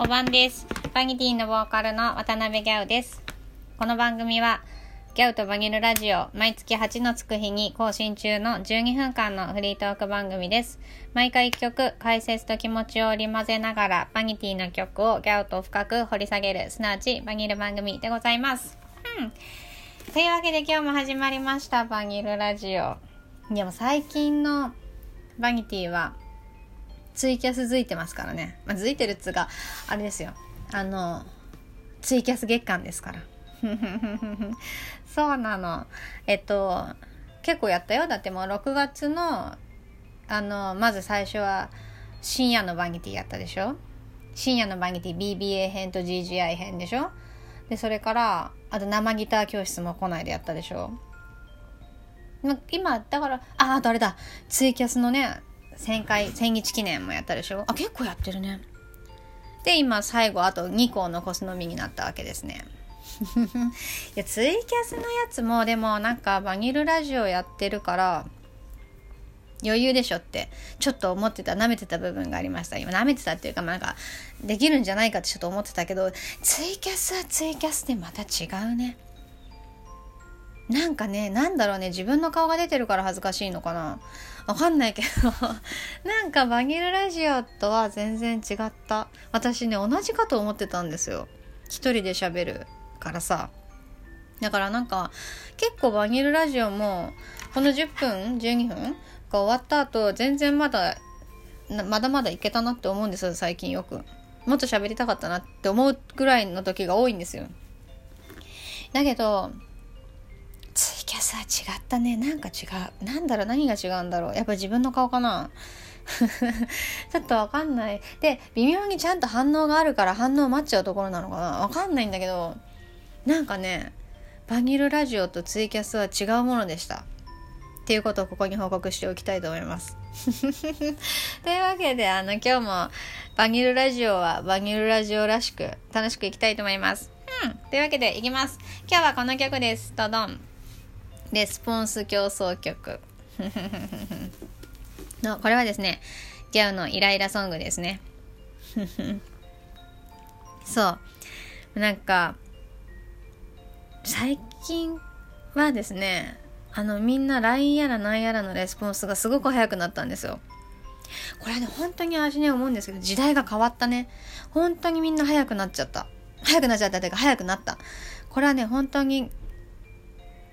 おばんです。バニティのボーカルの渡辺ギャウです。この番組は、ギャウとバニルラジオ、毎月8のつく日に更新中の12分間のフリートーク番組です。毎回1曲、解説と気持ちを織り交ぜながら、バニティの曲をギャウと深く掘り下げる、すなわちバニル番組でございます。うん。というわけで今日も始まりました、バニルラジオ。でも最近のバニティは、ツイキャス付いてますからね。まあ、付いてるっつうか、あれですよ。あの、ツイキャス月間ですから。そうなの。えっと、結構やったよ。だってもう6月の、あの、まず最初は深夜のバニティやったでしょ深夜のバニティ BBA 編と GGI 編でしょで、それから、あと生ギター教室も来ないでやったでしょ今、だから、あ、あとあれだ。ツイキャスのね、1000回、1000日記念もやったでしょ？あ、結構やってるね。で、今、最後、あと2個残すのみになったわけですね。いや、ツイキャスのやつも、でもなんか、バニルラジオやってるから、余裕でしょって、ちょっと思ってた、舐めてた部分がありました。今、舐めてたっていうか、なんか、できるんじゃないかってちょっと思ってたけど、ツイキャスはツイキャスでまた違うね。なんかね、なんだろうね、自分の顔が出てるから恥ずかしいのかな。わかんないけど、なんかバニルラジオとは全然違った。私ね、同じかと思ってたんですよ。一人で喋るからさ。だからなんか、結構バニルラジオも、この10分 ?12 分が終わった後、全然まだ、まだまだいけたなって思うんですよ、最近よく。もっと喋りたかったなって思うぐらいの時が多いんですよ。だけど、ツイキャスは違ったね。なんか違う。なんだろう何が違うんだろうやっぱ自分の顔かな ちょっとわかんない。で、微妙にちゃんと反応があるから反応待っちゃうところなのかなわかんないんだけど、なんかね、バニルラジオとツイキャスは違うものでした。っていうことをここに報告しておきたいと思います。というわけで、あの、今日もバニルラジオはバニルラジオらしく楽しくいきたいと思います。うん。というわけで、いきます。今日はこの曲です。ドドン。レスポンス競争曲。のこれはですねギャウのイライラソングですね。そう。なんか最近はですねあのみんな LINE やら何やらのレスポンスがすごく早くなったんですよ。これね本当に私ね思うんですけど時代が変わったね。本当にみんな早くなっちゃった。早くなっちゃったというか早くなった。これはね本当に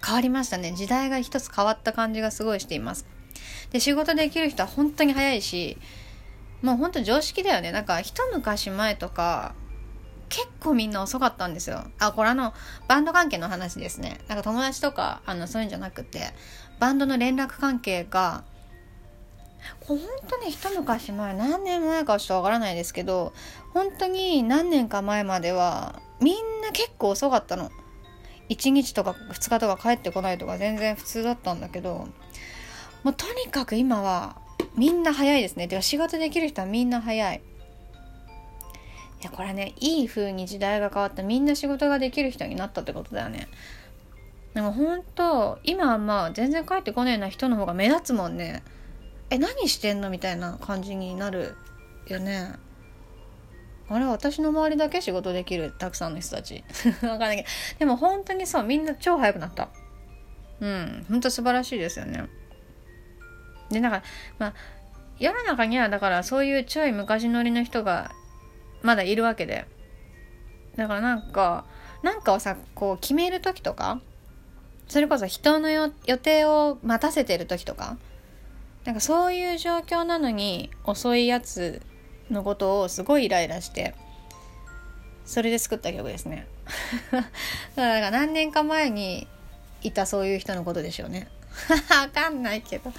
変わりましたね。時代が一つ変わった感じがすごいしています。で仕事できる人は本当に早いしもう本当常識だよね。なんか一昔前とか結構みんな遅かったんですよ。あこれあのバンド関係の話ですね。なんか友達とかあのそういうんじゃなくてバンドの連絡関係が本当に一昔前何年前かちょっとわからないですけど本当に何年か前まではみんな結構遅かったの。1日とか2日とか帰ってこないとか全然普通だったんだけどもうとにかく今はみんな早いですね。てか仕事できる人はみんな早い。いやこれねいい風に時代が変わったみんな仕事ができる人になったってことだよね。でも本当今はまあ全然帰ってこねえな人の方が目立つもんね。え何してんの？みたいな感じになるよね。あれ私の周りだけ仕事できるたくさんの人たち。わかんないけど。でも本当にそうみんな超早くなった。うん。本当素晴らしいですよね。でなんかまあ世の中にはだからそういうちょい昔乗りの人がまだいるわけで。だからなんかなんかをさこう決める時とかそれこそ人の予定を待たせてる時とかなんかそういう状況なのに遅いやつのことをすごいイライラしてそれで作った曲ですね。だから何年か前にいたそういう人のことでしょうね。わかんないけど。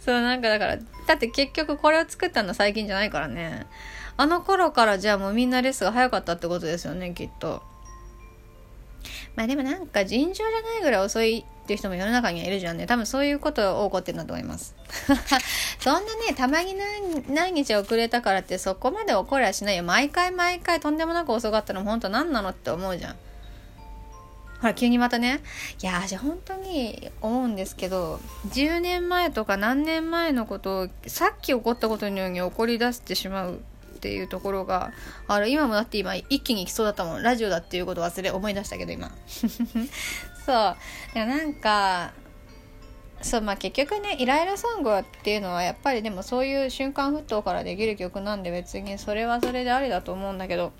そうなんかだからだって結局これを作ったの最近じゃないからね。あの頃からじゃあもうみんなレッスンが早かったってことですよねきっと。まあでもなんか尋常じゃないぐらい遅いっていう人も世の中にはいるじゃんね。多分そういうことを起こってるんだと思います。そんなね、たまに何日遅れたからってそこまで怒りはしないよ。毎回毎回とんでもなく遅かったの本当何なのって思うじゃん。ほら、急にまたね。いや、私本当に思うんですけど、10年前とか何年前のことを、さっき起こったことのように怒り出してしまうっていうところがある。今もだって今一気に来そうだったもん。ラジオだっていうこと忘れ思い出したけど今。そう。いやなんかそうまあ結局ねイライラソングっていうのはやっぱりでもそういう瞬間沸騰からできる曲なんで別にそれはそれでありだと思うんだけど。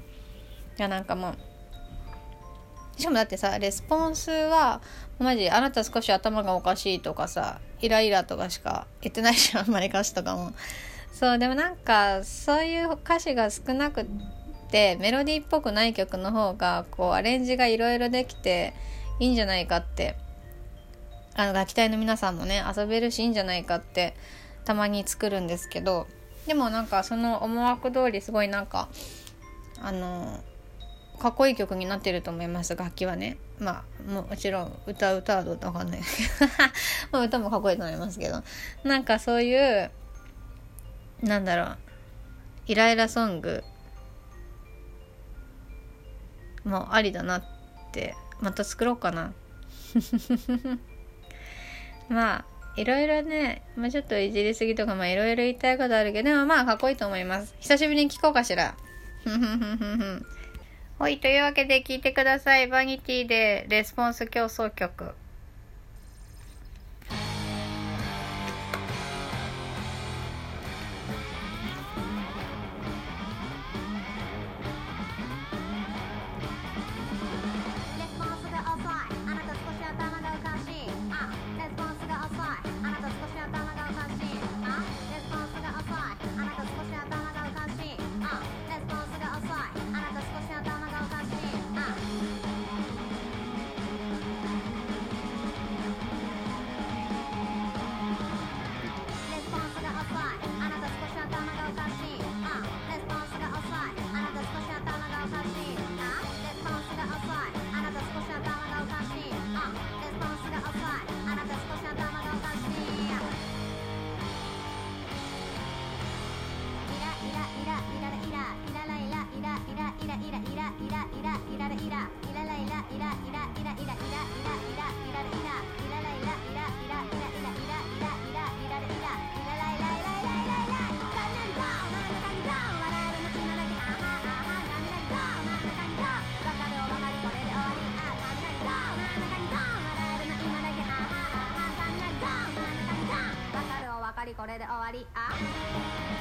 いやなんかもうしかもだってさレスポンスはマジあなた少し頭がおかしいとかさイライラとかしか言ってないしあんまり歌詞とかも。そうでもなんかそういう歌詞が少なくてメロディーっぽくない曲の方がこうアレンジがいろいろできていいんじゃないかってあの楽器隊の皆さんもね遊べるしいいんじゃないかってたまに作るんですけどでもなんかその思惑通りすごいなんかあのかっこいい曲になってると思います楽器はね。まあもちろん歌う歌はどうかわかんない。まあ歌もかっこいいと思いますけど。なんかそういうなんだろう。イライラソングもありだなってまた作ろうかな。まあいろいろね、まあ、ちょっといじりすぎとかまあいろいろ言いたいことあるけどでもまあかっこいいと思います。久しぶりに聞こうかしら。ふんふんふんふんふんはい、というわけで聞いてください。バニティでレスポンス競争曲。これで終わり。あ。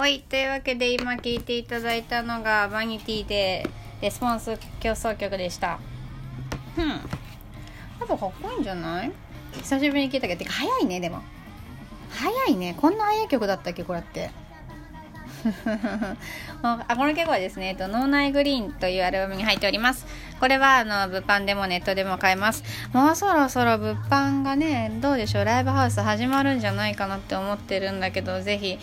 はい。というわけで今聴いていただいたのがバニティでレスポンス競争曲でした。うん。やっぱかっこいいんじゃない？久しぶりに聞いたけど、てか早いね、でも。早いね。こんな早い曲だったっけ、これって。あこの曲はですね、えっと、脳内グリーンというアルバムに入っております。これは、あの、物販でもネットでも買えます。もうそろそろ物販がね、どうでしょう、ライブハウス始まるんじゃないかなって思ってるんだけど、ぜひ、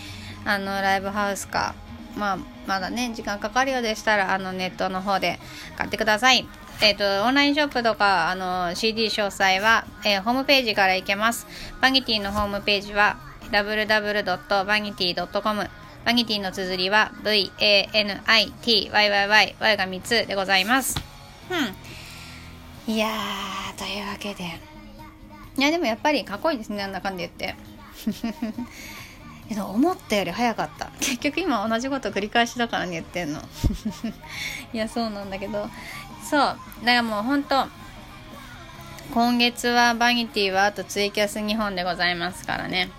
あのライブハウスか、まあ、まだね時間かかるようでしたらあのネットの方で買ってください。えっ、ー、と、オンラインショップとか、あの、CD 詳細は、えー、ホームページから行けます。バニティのホームページは、www.vanity.com。バニティの綴りは、v-a-n-i-t-y-y-y、y が3つでございます。うん。いやー、というわけで。いや、でもやっぱりかっこいいですね、なんだかんで言って。けど思ったより早かった。結局今同じこと繰り返しだからね言ってんの。いやそうなんだけど。そう。だからもうほんと今月はバニティはあとツイキャス日本でございますからね。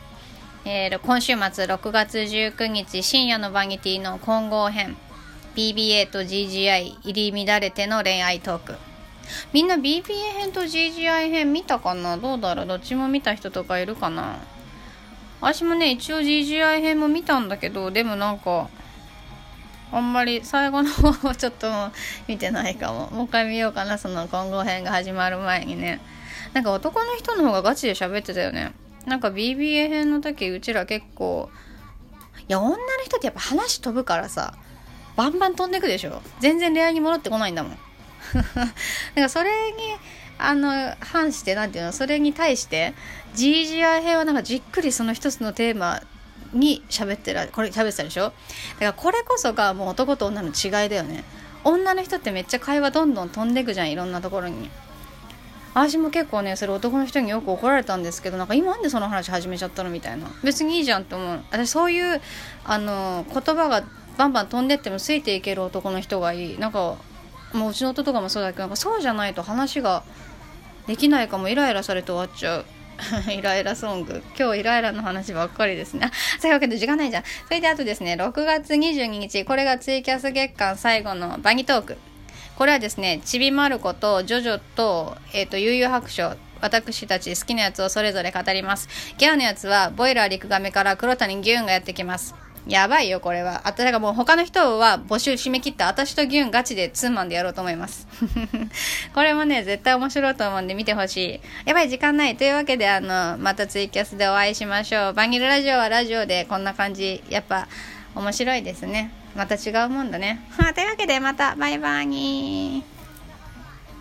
えー、今週末6月19日深夜のバニティの混合編。BBA と GGI 入り乱れての恋愛トーク。みんな BBA 編と GGI 編見たかな？どうだろう？どっちも見た人とかいるかな？私もね一応 GGI 編も見たんだけどでもなんかあんまり最後の方はちょっと見てないかも。もう一回見ようかなその混合編が始まる前にね。なんか男の人の方がガチで喋ってたよね。なんか BBA 編の時うちら結構いや女の人ってやっぱ話飛ぶからさバンバン飛んでくでしょ。全然恋愛に戻ってこないんだもん。だかそれにあの反して何ていうのそれに対して GGI 編はなんかじっくりその一つのテーマに喋ってらこれ喋ってたでしょ？だからこれこそがもう男と女の違いだよね。女の人ってめっちゃ会話どんどん飛んでいくじゃんいろんなところに。私も結構ねそれ男の人によく怒られたんですけどなんか今なんでその話始めちゃったのみたいな。別にいいじゃんって思う。私そういうあの言葉がバンバン飛んでってもついていける男の人がいい。なんかもううちの夫とかもそうだけどなんかそうじゃないと話ができないかもイライラされて終わっちゃう イライラソング。今日イライラの話ばっかりですね。そういうわけで時間ないじゃん。それであとですね、6月22日、これがツイキャス月間最後のバニトーク。これはですね、ちびまる子とジョジョと、えっ、ー、と、悠々白書、私たち好きなやつをそれぞれ語ります。ギャオのやつは、ボイラー陸亀から黒谷ギューンがやってきます。やばいよ、これは。あと、だからもう他の人は募集締め切った私とギュンガチでツーマンでやろうと思います。これもね、絶対面白いと思うんで見てほしい。やばい、時間ない。というわけで、あの、またツイキャスでお会いしましょう。バニルラジオはラジオでこんな感じ。やっぱ、面白いですね。また違うもんだね。というわけで、また、バイバーにー。